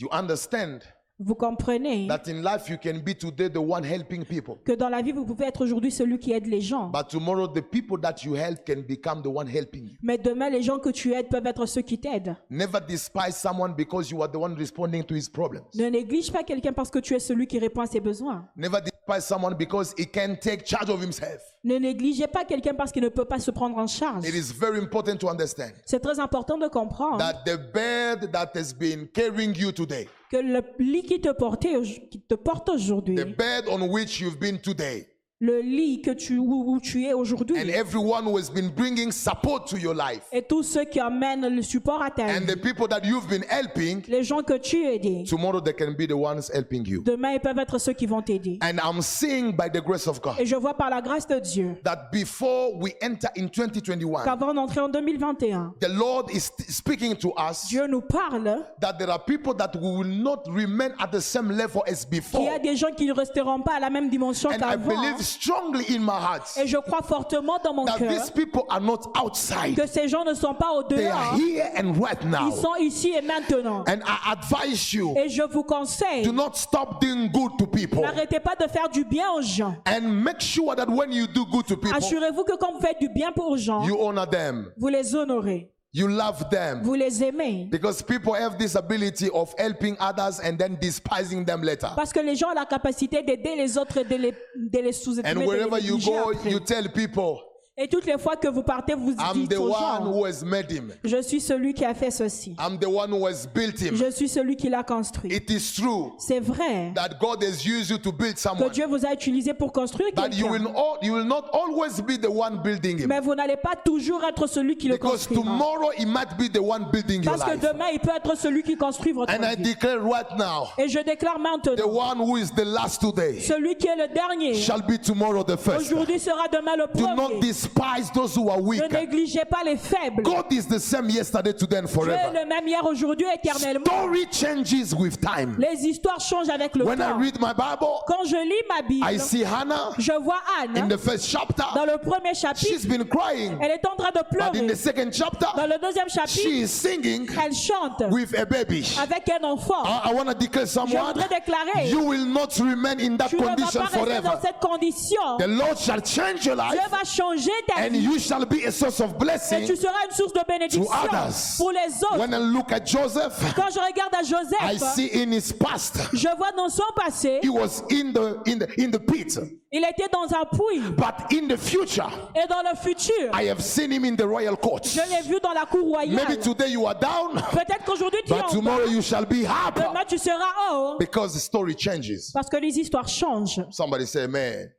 C: You understand?
B: Vous comprenez
C: that in life you can be today the one helping people,
B: que dans la vie, vous pouvez être aujourd'hui celui qui aide les gens.
C: but tomorrow the people that you help can become the one helping you.
B: Mais demain, les gens que tu aides peuvent être ceux qui t'aident.
C: Never despise someone because you are the one responding to his problems.
B: Ne néglige pas quelqu'un parce que tu es celui qui répond à ses besoins.
C: Never despise someone because he can take charge of himself.
B: Ne négligez pas quelqu'un parce qu'il ne peut pas se prendre en charge.
C: It is very important to understand
B: C'est très important de comprendre
C: that the bed that has been carrying you today,
B: que le lit qui te, portait, qui te porte aujourd'hui,
C: the bed on which you've been today,
B: le lit que tu, où, où tu es aujourd'hui,
C: and everyone who has been bringing support to your life,
B: et tous ceux qui amènent le support à ta
C: and
B: vie,
C: the people that you've been helping,
B: les gens que tu aides,
C: tomorrow they can be the ones helping you.
B: demain ils peuvent être ceux qui vont t'aider.
C: And I'm seeing by the grace of God
B: Et je vois par la grâce de Dieu
C: that before we enter in 2021,
B: qu'avant d'entrer en 2021,
C: the Lord is speaking to us
B: Dieu nous parle
C: that there are people that will not remain at the same level as
B: qu'il y
C: before.
B: a des gens qui ne resteront pas à la même dimension qu'avant.
C: Believe strongly in my heart
B: Et je crois fortement dans mon
C: that
B: cœur
C: these people are not outside.
B: que ces gens ne sont pas au
C: They are
B: dehors,
C: here and right now.
B: ils sont ici et maintenant.
C: And I advise you
B: Et je vous conseille,
C: do not stop doing good to people.
B: n'arrêtez pas de faire du bien aux gens.
C: And make sure that when you do good to people,
B: Assurez-vous que quand vous faites du bien pour aux gens,
C: you honor them,
B: vous les honorez,
C: you love them.
B: vous les aimez.
C: Because people have this ability of helping others and then despising them later.
B: Parce que les gens ont la capacité d'aider les autres et de les, de les sous-estimer,
C: And wherever you go,
B: après.
C: you tell people,
B: Et toutes les fois que vous partez, vous
C: I'm
B: dites
C: the
B: aux
C: one
B: gens,
C: who has made him.
B: je suis celui qui a fait ceci.
C: I'm the one who has built him.
B: Je suis celui qui l'a construit.
C: It is true
B: C'est vrai
C: that God has used you to build
B: que
C: someone.
B: Dieu vous a utilisé pour construire
C: But you will,
B: quelqu'un.
C: all, you will not always be the one building him.
B: Mais vous n'allez pas toujours être celui qui le
C: Because
B: construira.
C: tomorrow he might be the one building your
B: Parce que
C: life.
B: demain, il peut être celui qui construit votre
C: And I
B: vie.
C: declare right now,
B: Et je déclare
C: the
B: maintenant,
C: one who is the last today
B: celui qui est le dernier,
C: shall be tomorrow the first.
B: aujourd'hui sera demain le
C: Do not
B: premier.
C: Despise those who are weak.
B: Ne négligez pas les faibles.
C: God is the same yesterday, today, and
B: Dieu est
C: forever.
B: le même hier, aujourd'hui, éternellement.
C: Story changes with time.
B: Les histoires changent avec le
C: When I
B: temps.
C: read my Bible,
B: Quand je lis ma Bible,
C: I see Hannah
B: je vois
C: in
B: Anne
C: the first chapter.
B: dans le premier chapitre.
C: She's been crying.
B: Elle est en train de
C: But in
B: pleurer.
C: the second chapter,
B: Dans le deuxième
C: she
B: chapitre,
C: is singing
B: elle chante
C: with a baby.
B: avec un enfant.
C: I, want to declare
B: Je
C: someone,
B: voudrais déclarer,
C: you will not remain in that
B: tu ne vas
C: condition
B: pas rester
C: forever.
B: dans cette condition.
C: The Lord shall change your
B: Dieu
C: life
B: va changer ta
C: and
B: vie.
C: you shall be a source of
B: Et
C: blessing
B: tu seras une source de bénédiction
C: to others.
B: pour les autres.
C: When I look at Joseph,
B: Quand je regarde à
C: I
B: Joseph,
C: see in his past,
B: je vois dans son passé,
C: he was in the in the in the pit.
B: il était dans un puits.
C: But in the future,
B: Et dans le futur,
C: I have seen him in the royal court.
B: je l'ai vu dans la cour royale.
C: Maybe today you are down,
B: Peut-être qu'aujourd'hui tu es
C: but
B: en bas.
C: tomorrow you shall be happy
B: Demain tu seras haut.
C: because the story changes.
B: Parce que les histoires changent.
C: Somebody say, man.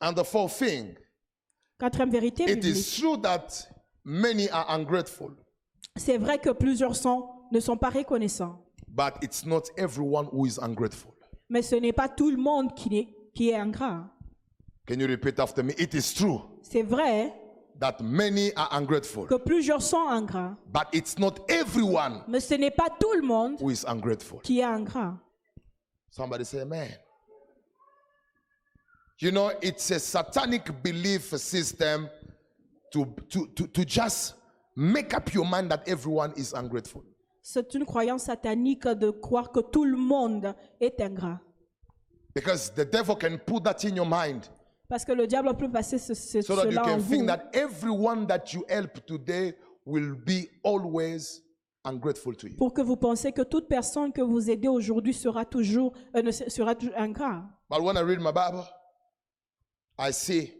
C: And the fourth thing,
B: Quatrième vérité
C: it
B: biblique.
C: is true that many are ungrateful,
B: C'est vrai que plusieurs sont, ne sont pas reconnaissants.
C: but it's not everyone who is ungrateful.
B: Mais ce n'est pas tout le monde qui est, qui est ingrat.
C: Can you repeat after me? It is true
B: C'est vrai
C: that many are ungrateful,
B: que plusieurs sont ingrats.
C: but it's not everyone
B: Mais ce n'est pas tout le monde
C: who is ungrateful.
B: qui est ingrat.
C: Somebody say, man. You know, it's a satanic belief system to, to, to, to just make up your mind that everyone is ungrateful.
B: C'est une croyance satanique de croire que tout le monde est ingrat.
C: Because the devil can put that in your mind
B: Parce que le diable peut passer ce, ce-
C: so that you
B: cela en
C: can think that everyone that you help today will be always ungrateful to you.
B: pour que vous pensez que toute personne que vous aidez aujourd'hui sera toujours, euh, ne se- sera toujours ingrat.
C: But when I read my Bible, I see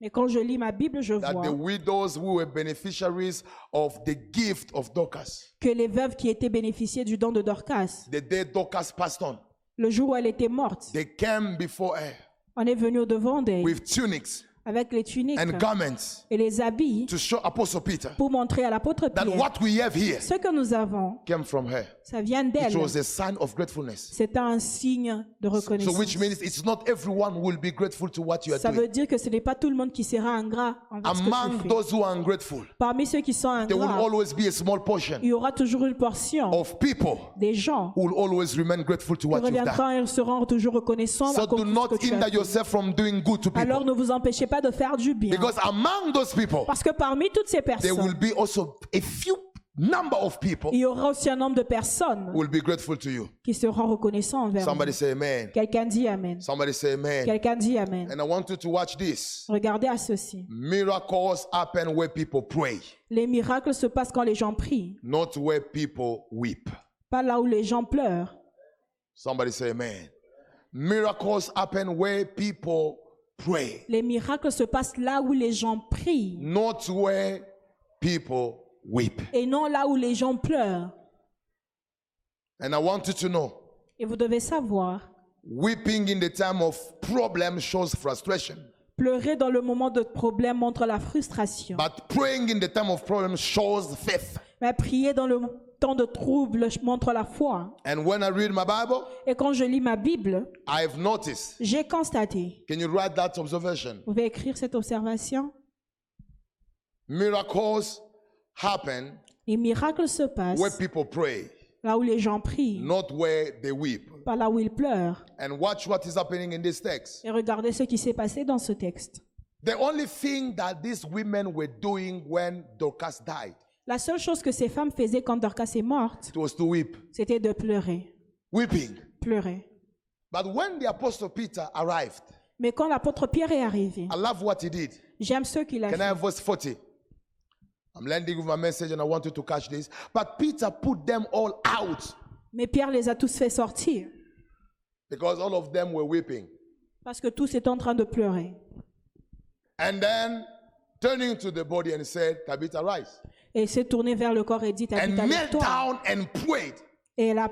B: Mais quand je lis ma Bible, je
C: that
B: vois
C: the widows who were beneficiaries of the gift of Dorcas,
B: que les veuves qui étaient bénéficiées du don de Dorcas,
C: the day Dorcas passed on,
B: le jour où elle était morte,
C: they came before her
B: on est venu au devant d'elle.
C: with tunics
B: avec les tuniques
C: and garments
B: et les habits
C: to show Apostle Peter
B: pour montrer à l'apôtre
C: that
B: Pierre
C: what we have here
B: ce que nous avons,
C: came from her.
B: ça vient
C: It
B: d'elle.
C: was a sign of gratefulness.
B: C'est un signe de
C: So,
B: reconnaissance.
C: which means it's not everyone who will be grateful to what you are
B: Ça
C: doing.
B: veut dire que ce n'est pas tout le monde qui sera ingrat envers ce que tu
C: Among
B: fais.
C: those who are ungrateful,
B: Parmi ceux qui sont
C: there will
B: ingrats,
C: always be a small portion
B: il y aura toujours une portion
C: of people
B: des gens
C: who will always remain grateful to
B: qui
C: what you've done.
B: reviendront et seront toujours reconnaissants
C: So
B: à cause
C: do
B: de ce
C: not
B: que tu as
C: hinder
B: fait.
C: yourself from doing good to
B: Alors
C: people.
B: ne vous empêchez pas de faire du bien.
C: Because among those people,
B: Parce que parmi toutes ces
C: there will
B: personnes,
C: be also a few number of people
B: il y aura aussi un nombre de personnes
C: who will be grateful to you.
B: qui seront reconnaissants envers vous.
C: Somebody say amen.
B: Quelqu'un dit Amen.
C: Somebody say amen.
B: Quelqu'un dit Amen.
C: And I want you to watch this.
B: Regardez à ceci.
C: Miracles happen where people pray,
B: Les miracles se passent quand les gens prient,
C: not where people weep.
B: pas là où les gens pleurent.
C: Somebody say amen. Miracles happen where people pray,
B: Les miracles se passent là où les gens prient
C: not where people weep.
B: et non là où les gens pleurent.
C: And I want you to know
B: Et vous devez savoir,
C: weeping in the time of problem shows frustration,
B: pleurer dans le moment de problème montre la frustration.
C: but praying in the time of problem shows faith.
B: Mais prier dans le temps de trouble montre la foi.
C: And when I read my Bible,
B: Et quand je lis ma Bible,
C: I've noticed.
B: j'ai constaté.
C: Can you write that observation?
B: Vous pouvez écrire cette observation
C: Miracles happen
B: Les miracles se
C: where
B: passent
C: people pray,
B: là où les gens prient,
C: not where they weep.
B: pas là où ils pleurent.
C: And watch what is happening in this text.
B: Et regardez ce qui s'est passé dans ce texte.
C: The only thing that these women were doing when Dorcas died,
B: La seule chose que ces femmes faisaient quand Dorcas est morte, c'était de pleurer,
C: weeping.
B: pleurer.
C: But when the apostle Peter arrived,
B: Mais quand l'apôtre Pierre est arrivé,
C: I love what he did.
B: j'aime ce qu'il a
C: Can I
B: fait.
C: have verse 40? I'm landing with my message and I want you to catch this. But Peter put them all out
B: Mais Pierre les a tous fait sortir
C: because all of them were weeping.
B: parce que tous étaient en train de pleurer.
C: And then turning to the body and said, Tabitha, rise.
B: Et il s'est tourné vers le corps et dit
C: And
B: Tabitha,
C: knelt
B: lève-toi.
C: down and prayed.
B: Et il a,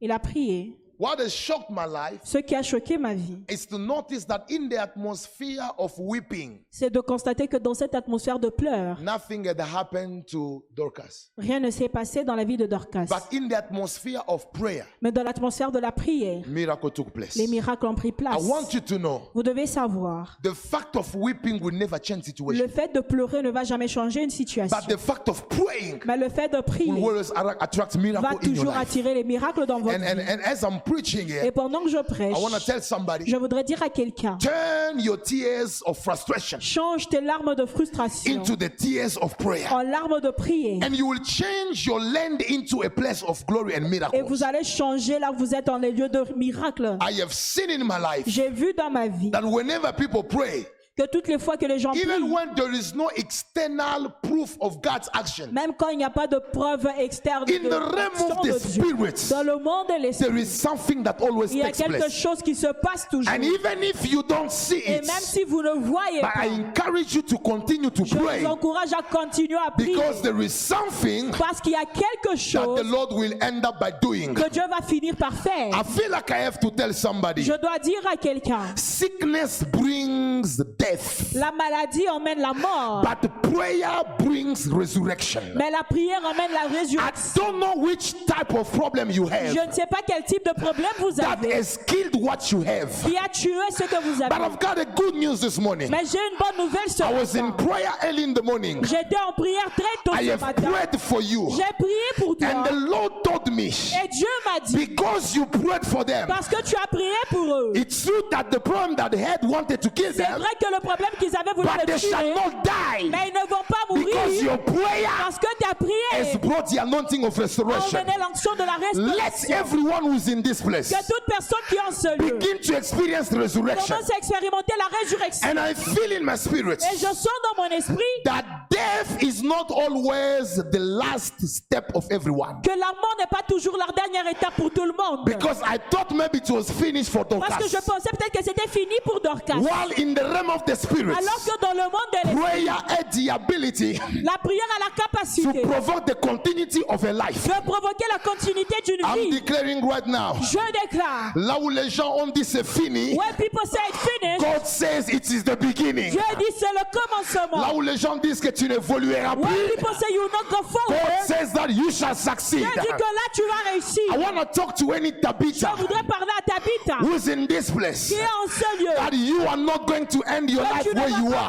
B: il a prié.
C: What has shocked my life
B: Ce qui a choqué ma vie,
C: is to notice that in the atmosphere of weeping,
B: c'est de constater que dans cette atmosphère de pleurs,
C: nothing had happened to Dorcas.
B: rien ne s'est passé dans la vie de Dorcas.
C: But in the atmosphere of prayer,
B: Mais dans l'atmosphère de la prière,
C: miracle took place.
B: les miracles ont pris
C: I
B: place.
C: want you to know
B: Vous devez savoir,
C: the fact of weeping will never change situation.
B: le fait de pleurer ne va jamais changer une situation.
C: But the fact of praying
B: Mais le fait de
C: will
B: prier
C: always attra- attract
B: va
C: your
B: toujours
C: life.
B: attirer les miracles dans votre
C: And, and,
B: vie.
C: and as I'm preaching
B: Et pendant que je prêche,
C: I want to tell somebody
B: je voudrais dire à quelqu'un,
C: turn your tears of frustration
B: change tes larmes de frustration
C: into the tears of prayer.
B: en larmes de prière.
C: And you will change your land into a place of glory and
B: Et vous allez changer là où vous êtes dans les lieux de miracles.
C: I have seen in my life
B: J'ai vu dans ma vie
C: that whenever people pray,
B: que toutes les fois que les gens
C: even
B: prient,
C: when there is no external proof of God's action,
B: même quand il n'y a pas de preuve externe de
C: in the realm
B: l'action
C: of the
B: de Dieu,
C: spirit,
B: dans le monde de
C: there
B: l'esprit,
C: is something that always
B: il y a
C: takes
B: quelque
C: place.
B: chose qui se passe toujours.
C: And even if you don't see
B: Et
C: it,
B: même si vous ne voyez
C: but
B: pas,
C: I encourage you to continue to
B: je
C: pray
B: vous encourage à continuer à prier
C: because there is something
B: parce qu'il y a quelque
C: that
B: chose
C: the Lord will end up by doing.
B: que Dieu va finir par faire.
C: I feel like I have to tell somebody
B: Je dois dire à quelqu'un,
C: sickness brings death,
B: la maladie emmène la mort,
C: but prayer brings resurrection.
B: mais la prière emmène la
C: I
B: résurrection.
C: don't know which type of problem you have
B: Je ne sais pas quel type de problème vous
C: that
B: avez
C: has killed what you have.
B: qui a tué ce que vous
C: But
B: avez.
C: I've got a good news this morning.
B: Mais j'ai une bonne nouvelle ce
C: I was in prayer early in the morning.
B: J'étais en prière très tôt
C: I
B: ce
C: have
B: matin.
C: prayed for you.
B: J'ai prié pour toi.
C: And the Lord told me,
B: Et Dieu m'a dit,
C: because you prayed for them,
B: parce que tu as prié pour eux.
C: it's true that the problem that they had wanted to kill
B: C'est
C: them,
B: vrai que le problème qu'ils avaient voulu
C: but
B: le
C: they shall
B: tuer,
C: not die
B: mais ils ne vont pas
C: because
B: mourir
C: your prayer
B: parce que ta
C: has
B: prière
C: brought the anointing of
B: a emmené l'onction de la
C: Let
B: restauration.
C: everyone who's in this place
B: Que toute personne qui est en ce lieu
C: begin to experience resurrection.
B: commence à expérimenter la résurrection.
C: And I feel in my spirit
B: Et je sens dans mon esprit
C: that death is not always the last step of everyone.
B: que la mort n'est pas toujours la dernière étape pour tout le monde.
C: Because I thought maybe it was finished for
B: Parce que je pensais peut-être que c'était fini pour Dorcas.
C: While in the realm of the spirit,
B: Alors que dans le monde de l'esprit,
C: prayer had the ability
B: la prière a la
C: to
B: capacité
C: provoke the continuity of a life.
B: de provoquer la continuité d'une
C: I'm
B: vie.
C: declaring right now,
B: Je déclare,
C: là où les gens ont dit c'est fini,
B: people say it's finished,
C: God says it is the beginning.
B: Dieu dit c'est le
C: Là
B: commencement.
C: où les gens disent que tu n'évolueras plus,
B: people say you will not go
C: God says that you shall succeed.
B: Dieu dit que là tu vas réussir.
C: I want to talk to any
B: Je voudrais parler à Tabitha
C: who's in this place
B: qui est en ce lieu.
C: that you are not going to end your
B: Que
C: life where you are.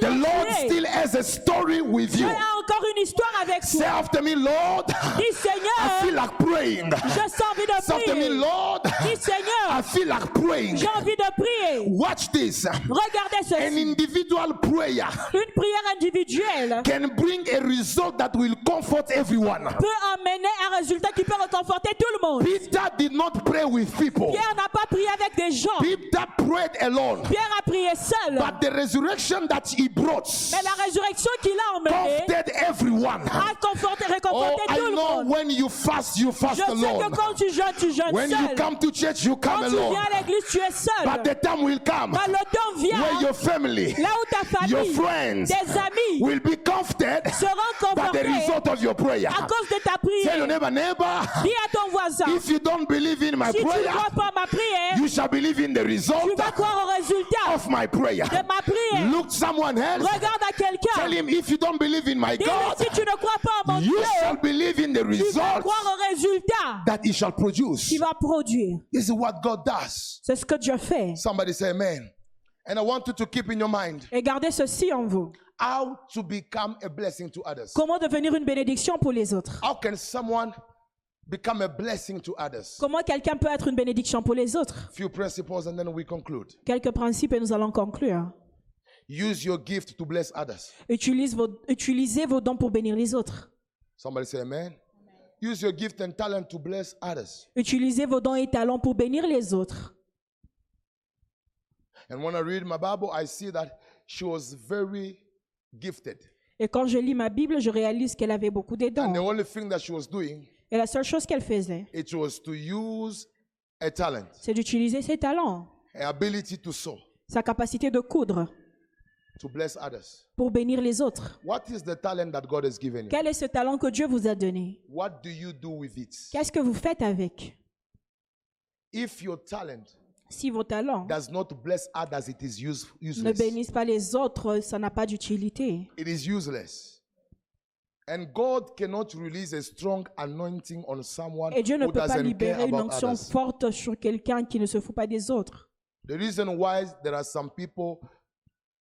C: The Lord still has a story with you.
B: a encore une histoire avec
C: Say
B: toi.
C: after me, Lord,
B: Dis
C: I feel
B: Seigneur,
C: like praying.
B: je sens envie de
C: Say after me. Lord,
B: Dis
C: I feel like praying.
B: j'ai envie de prier.
C: Watch this.
B: Regardez
C: An
B: ceci.
C: individual prayer
B: Une prière individuelle
C: can bring a result that will comfort everyone.
B: peut amener un résultat qui peut réconforter tout le monde.
C: Peter did not pray with people.
B: Pierre n'a pas prié avec des gens.
C: Peter prayed alone.
B: Pierre a prié seul.
C: But the resurrection that he brought
B: Mais la résurrection qu'il a emmenée
C: comforted everyone.
B: a conforté,
C: Oh,
B: réconforté
C: I
B: tout le
C: know
B: monde.
C: when you fast, you
B: Je
C: fast
B: sais que quand tu jeûnes, tu jeûnes
C: When you come to church, you come
B: Quand tu
C: alone.
B: viens à l'église, tu es seul.
C: But the time will come
B: Quand le temps
C: where
B: vient,
C: your family,
B: là où ta
C: your
B: famille,
C: friends
B: tes amis
C: will be comforted
B: seront
C: by the
B: confortés
C: result of your prayer.
B: à cause de ta
C: Tell your
B: prière.
C: neighbor, neighbor,
B: Dis à ton voisin,
C: if you don't believe in my
B: si tu ne
C: prayer,
B: crois pas à ma prière,
C: you shall believe in the
B: tu
C: result
B: vas croire au résultat
C: of my prayer.
B: de ma prière.
C: Look someone else.
B: Regarde à
C: Tell
B: quelqu'un.
C: him if you don't believe in my God,
B: si tu ne crois pas en mon
C: you
B: Dieu,
C: shall believe in the result
B: croire au résultat
C: that he shall produce.
B: qu'il va produire.
C: This is what God does.
B: C'est ce que Dieu fait.
C: Somebody say amen. And I want you to keep in your mind
B: Et gardez ceci en vous.
C: how to become a blessing to others.
B: Comment devenir une bénédiction pour les autres
C: How can someone become a blessing to others?
B: Comment quelqu'un peut être une bénédiction pour les autres?
C: Few principles and then we conclude.
B: Quelques principes et nous allons conclure.
C: Use your gift to bless others.
B: Utilise vos- utilisez vos dons pour bénir les autres.
C: Somebody say amen. Use your gift and talent to bless others.
B: Utilisez vos dons et talents pour bénir les autres.
C: And when I read my Bible, I see that she was very gifted.
B: Et quand je lis ma Bible, je réalise qu'elle avait beaucoup de
C: And the
B: dons.
C: only thing that she was doing,
B: Et la seule chose qu'elle faisait,
C: it was to use a talent,
B: c'est d'utiliser ses talents,
C: an ability to sow,
B: sa capacité de coudre
C: to bless others.
B: pour bénir les autres.
C: What is the talent that God has given you?
B: Quel est ce talent que Dieu vous a donné?
C: What do you do with it?
B: Qu'est-ce que vous faites avec?
C: If your talent
B: Si vos talents
C: does not bless others, it is use,
B: ne
C: useless.
B: bénissent pas les autres, ça n'a pas d'utilité.
C: It is useless. And God cannot release a strong anointing on someone
B: Et Dieu ne
C: who
B: peut pas
C: doesn't care
B: libérer une
C: about
B: onction
C: others.
B: forte sur quelqu'un qui ne se fout pas des autres.
C: The reason why there are some people,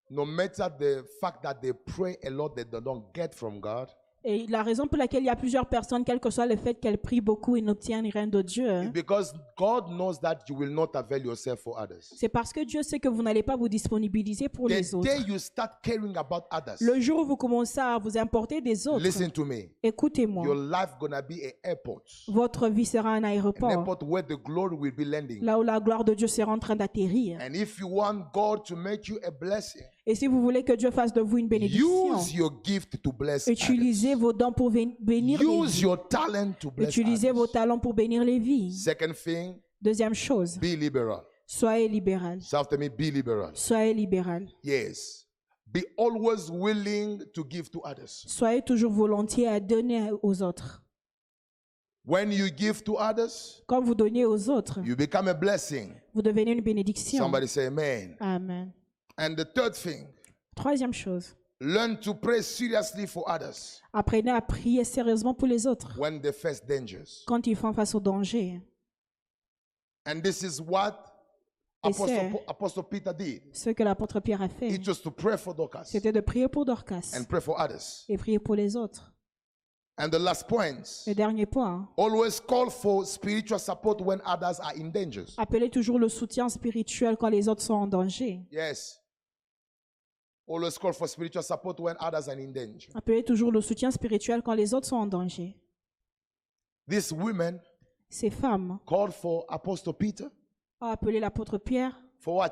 C: no matter the fact that they pray a lot, that they don't get from God,
B: Et la raison pour laquelle il y a plusieurs personnes, quel que soit le fait qu'elles prient beaucoup et n'obtiennent rien de Dieu, hein,
C: is because God knows that you will not avail yourself for others.
B: c'est parce que Dieu sait que vous n'allez pas vous disponibiliser pour
C: The
B: les autres.
C: day you start caring about others,
B: Le jour où vous commencez à vous importer des autres,
C: listen to me. Your
B: écoutez-moi,
C: life gonna be an airport,
B: votre vie sera un
C: an
B: aéroport,
C: airport where the glory will be landing.
B: là où la gloire de Dieu sera en train d'atterrir.
C: And if you want God to make you a blessing,
B: Et si vous voulez que Dieu fasse de vous une bénédiction,
C: use your gift to bless
B: utilisez
C: others.
B: vos dons pour bénir les
C: Use
B: vies.
C: your talent to bless
B: Utilisez vos talents pour bénir les vies.
C: Second thing,
B: Deuxième chose,
C: be liberal.
B: soyez libéral.
C: Say after me, be liberal.
B: Soyez libéral.
C: Yes. Be always willing to give to others.
B: Soyez toujours volontiers à donner aux autres.
C: When you give to others,
B: Quand vous donnez aux autres,
C: you become a blessing.
B: vous devenez une bénédiction.
C: Somebody say amen.
B: Amen.
C: And the third thing,
B: Troisième chose,
C: learn to pray seriously for others
B: apprenez à prier sérieusement pour les autres
C: when they face dangers.
B: quand ils font face au danger.
C: And this is what
B: Et
C: Apostle,
B: c'est-
C: Po- Apostle Peter did.
B: Ce que l'apôtre Pierre a fait,
C: It was to pray for Dorcas
B: c'était de prier pour Dorcas
C: and pray for others.
B: et prier pour les autres.
C: And the last point,
B: Le dernier point,
C: always call for spiritual support when others are in dangers.
B: appelez toujours le soutien spirituel quand les autres sont en danger.
C: Yes. Always call for spiritual support when others are in danger.
B: Appelez toujours le soutien spirituel quand les autres sont en danger.
C: These women
B: Ces femmes
C: called for Apostle Peter
B: ont appelé l'apôtre Pierre.
C: for what?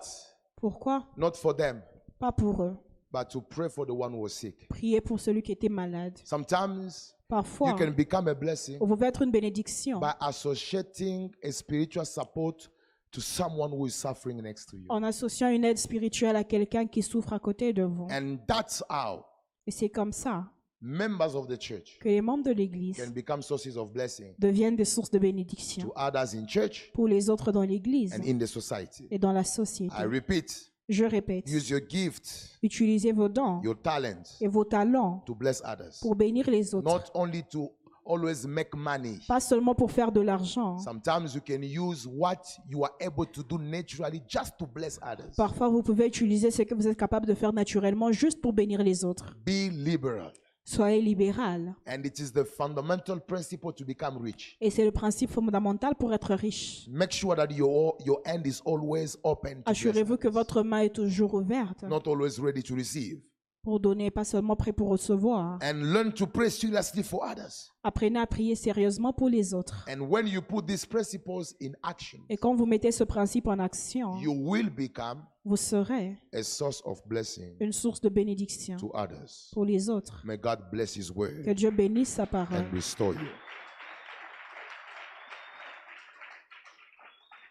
B: Pourquoi?
C: Not for them,
B: Pas pour eux.
C: but to pray for the one who was sick.
B: Prier pour celui qui était malade.
C: Sometimes
B: Parfois,
C: you can become a blessing
B: vous pouvez être une bénédiction
C: by associating a spiritual support to someone who is suffering next to you.
B: en associant une aide spirituelle à quelqu'un qui souffre à côté de vous.
C: And that's how
B: Et c'est comme ça
C: members of the church
B: que les membres de l'Église
C: can become sources of blessing
B: deviennent des sources de bénédiction
C: to others in church
B: pour les autres dans l'Église
C: and in the society.
B: et dans la société.
C: I repeat,
B: Je répète,
C: use your gift,
B: utilisez vos dons
C: your talent
B: et vos talents
C: to bless others.
B: pour bénir les autres.
C: Not only to always make money.
B: Pas seulement pour faire de l'argent.
C: Sometimes you can use what you are able to do naturally just to bless others.
B: Parfois, vous pouvez utiliser ce que vous êtes capable de faire naturellement juste pour bénir les autres.
C: Be liberal.
B: Soyez libéral.
C: And it is the fundamental principle to become rich.
B: Et c'est le principe fondamental pour être riche.
C: Make sure that your, your hand is always open to
B: Assurez-vous que votre main est toujours ouverte
C: not always ready to receive.
B: Pour donner, pas seulement prêt pour recevoir.
C: And learn to pray seriously for others.
B: Apprenez à prier sérieusement pour les autres.
C: And when you put these principles in action,
B: Et quand vous mettez ce principe en action,
C: you will become
B: vous serez
C: a source of blessing
B: une source de bénédiction
C: to others.
B: pour les autres.
C: May God bless His
B: Que
C: word
B: Dieu bénisse sa parole.
C: and restore you.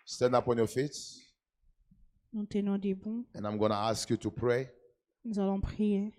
C: Stand up on your feet,
B: Nous tenons debout.
C: and I'm going to ask you to pray.
B: Nous allons prier.